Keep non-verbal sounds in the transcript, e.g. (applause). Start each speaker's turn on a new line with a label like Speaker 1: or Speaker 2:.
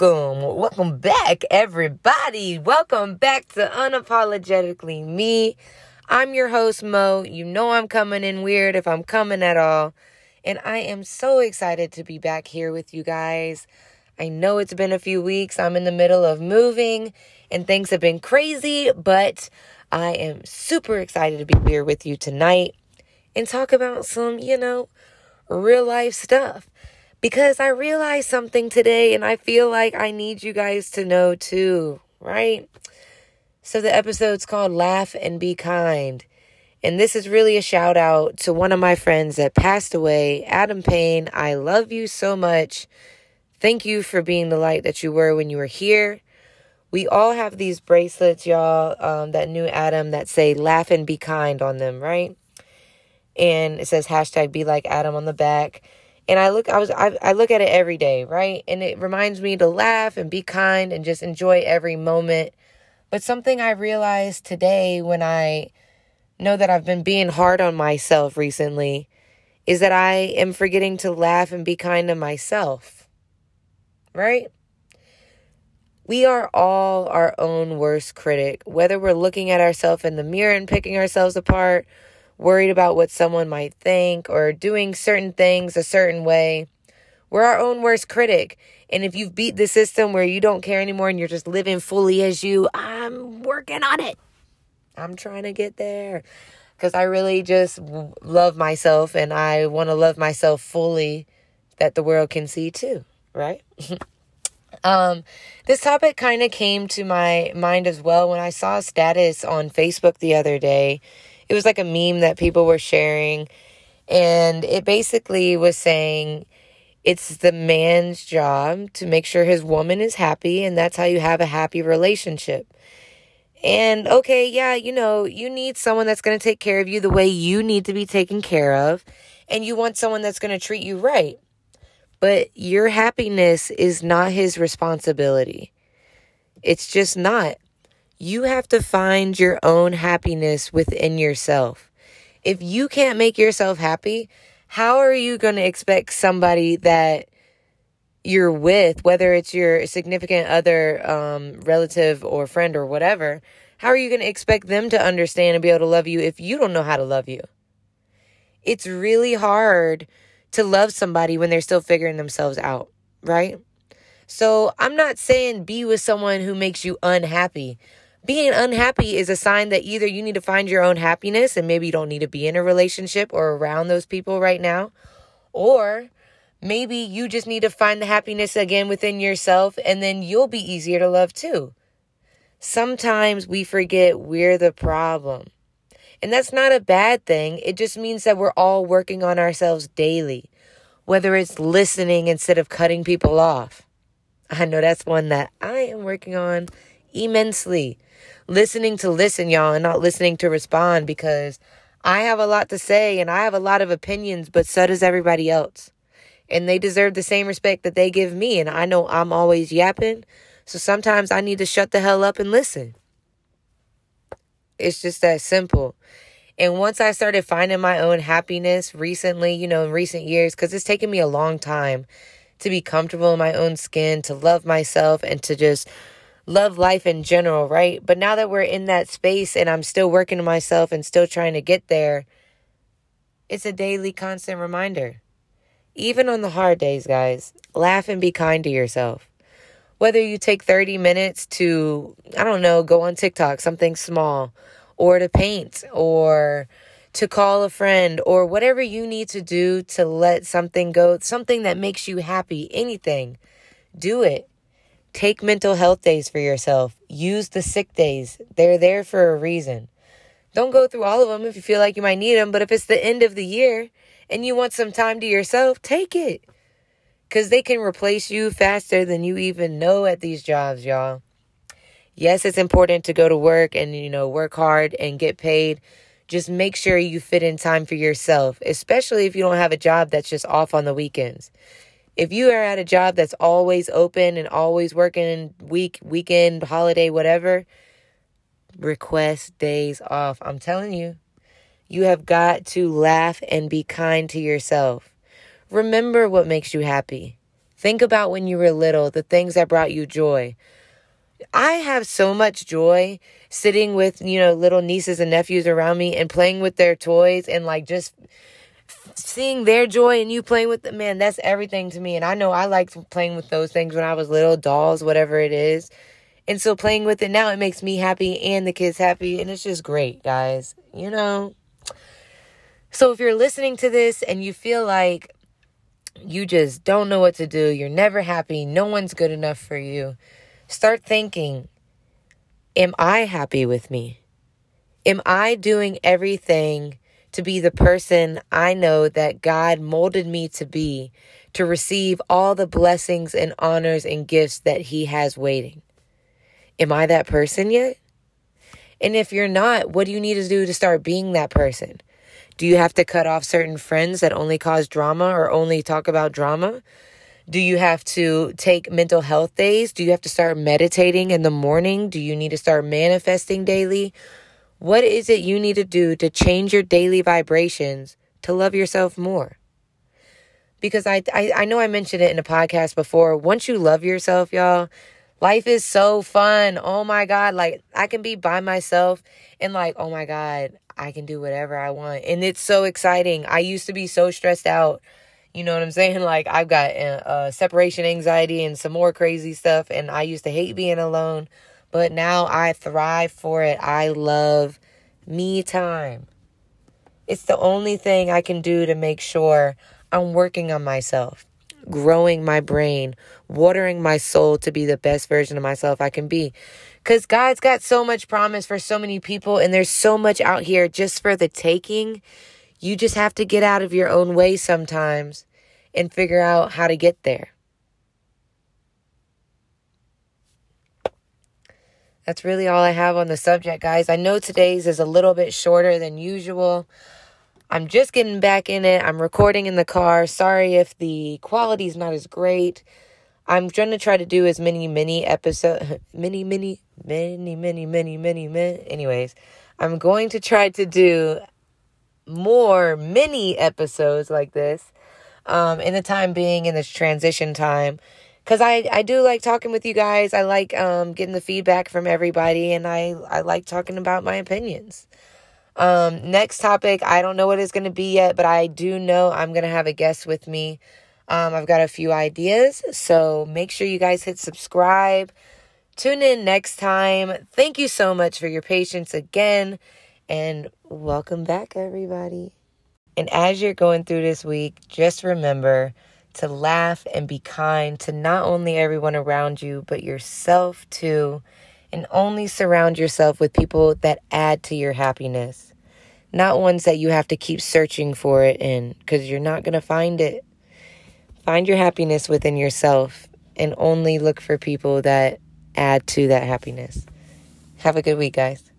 Speaker 1: welcome. Welcome back, everybody. Welcome back to Unapologetically Me. I'm your host, Mo. You know I'm coming in weird if I'm coming at all. And I am so excited to be back here with you guys. I know it's been a few weeks. I'm in the middle of moving and things have been crazy, but I am super excited to be here with you tonight and talk about some, you know, real life stuff because I realized something today and I feel like I need you guys to know too, right? So the episode's called Laugh and Be Kind. And this is really a shout out to one of my friends that passed away, Adam Payne. I love you so much. Thank you for being the light that you were when you were here. We all have these bracelets, y'all, um, that knew Adam that say laugh and be kind on them, right? And it says hashtag be like Adam on the back and I look I was I, I look at it every day, right? And it reminds me to laugh and be kind and just enjoy every moment. But something I realized today when I know that I've been being hard on myself recently is that I am forgetting to laugh and be kind to myself. Right? We are all our own worst critic, whether we're looking at ourselves in the mirror and picking ourselves apart worried about what someone might think or doing certain things a certain way. We're our own worst critic. And if you've beat the system where you don't care anymore and you're just living fully as you, I'm working on it. I'm trying to get there because I really just love myself and I want to love myself fully that the world can see too, right? (laughs) um this topic kind of came to my mind as well when I saw a status on Facebook the other day it was like a meme that people were sharing and it basically was saying it's the man's job to make sure his woman is happy and that's how you have a happy relationship. And okay, yeah, you know, you need someone that's going to take care of you the way you need to be taken care of and you want someone that's going to treat you right. But your happiness is not his responsibility. It's just not. You have to find your own happiness within yourself. If you can't make yourself happy, how are you going to expect somebody that you're with, whether it's your significant other, um, relative, or friend, or whatever, how are you going to expect them to understand and be able to love you if you don't know how to love you? It's really hard to love somebody when they're still figuring themselves out, right? So I'm not saying be with someone who makes you unhappy being unhappy is a sign that either you need to find your own happiness and maybe you don't need to be in a relationship or around those people right now, or maybe you just need to find the happiness again within yourself and then you'll be easier to love too. Sometimes we forget we're the problem. And that's not a bad thing. It just means that we're all working on ourselves daily, whether it's listening instead of cutting people off. I know that's one that I am working on immensely listening to listen, y'all, and not listening to respond because I have a lot to say and I have a lot of opinions, but so does everybody else. And they deserve the same respect that they give me. And I know I'm always yapping. So sometimes I need to shut the hell up and listen. It's just that simple. And once I started finding my own happiness recently, you know, in recent years, because it's taken me a long time to be comfortable in my own skin, to love myself, and to just love life in general, right? But now that we're in that space and I'm still working on myself and still trying to get there, it's a daily constant reminder. Even on the hard days, guys, laugh and be kind to yourself. Whether you take 30 minutes to, I don't know, go on TikTok, something small, or to paint, or to call a friend, or whatever you need to do to let something go, something that makes you happy, anything, do it. Take mental health days for yourself. Use the sick days. They're there for a reason. Don't go through all of them if you feel like you might need them, but if it's the end of the year and you want some time to yourself, take it. Because they can replace you faster than you even know at these jobs, y'all. Yes, it's important to go to work and, you know, work hard and get paid. Just make sure you fit in time for yourself, especially if you don't have a job that's just off on the weekends if you are at a job that's always open and always working week, weekend, holiday, whatever, request days off. I'm telling you, you have got to laugh and be kind to yourself. Remember what makes you happy. Think about when you were little, the things that brought you joy. I have so much joy sitting with, you know, little nieces and nephews around me and playing with their toys and like just seeing their joy and you playing with them. Man, that's everything to me. And I know I liked playing with those things when I was little, dolls, whatever it is. And so playing with it now, it makes me happy and the kids happy. And it's just great, guys. You know? So if you're listening to this and you feel like you just don't know what to do, you're never happy, no one's good enough for you, start thinking Am I happy with me? Am I doing everything to be the person I know that God molded me to be to receive all the blessings and honors and gifts that He has waiting? Am I that person yet? And if you're not, what do you need to do to start being that person? Do you have to cut off certain friends that only cause drama or only talk about drama? Do you have to take mental health days? Do you have to start meditating in the morning? Do you need to start manifesting daily? What is it you need to do to change your daily vibrations to love yourself more? Because I, I, I know I mentioned it in a podcast before. Once you love yourself, y'all, life is so fun. Oh my God. Like I can be by myself and like, oh my God, I can do whatever I want. And it's so exciting. I used to be so stressed out. You know what I'm saying? (laughs) Like, I've got uh, uh, separation anxiety and some more crazy stuff. And I used to hate being alone. But now I thrive for it. I love me time. It's the only thing I can do to make sure I'm working on myself, growing my brain, watering my soul to be the best version of myself I can be. Because God's got so much promise for so many people, and there's so much out here just for the taking. You just have to get out of your own way sometimes and figure out how to get there. That's really all I have on the subject, guys. I know today's is a little bit shorter than usual. I'm just getting back in it. I'm recording in the car. Sorry if the quality is not as great. I'm going to try to do as many mini episode, (laughs) many, many, many, many, many, many, many. Anyways, I'm going to try to do more mini episodes like this um, in the time being in this transition time. Cause I, I do like talking with you guys. I like um, getting the feedback from everybody, and I, I like talking about my opinions. Um, next topic, I don't know what it's going to be yet, but I do know I'm going to have a guest with me. Um, I've got a few ideas, so make sure you guys hit subscribe. Tune in next time. Thank you so much for your patience again, and welcome back, everybody. And as you're going through this week, just remember to laugh and be kind to not only everyone around you, but yourself too. And only surround yourself with people that add to your happiness, not ones that you have to keep searching for it in, because you're not going to find it. Find your happiness within yourself and only look for people that add to that happiness. Have a good week, guys.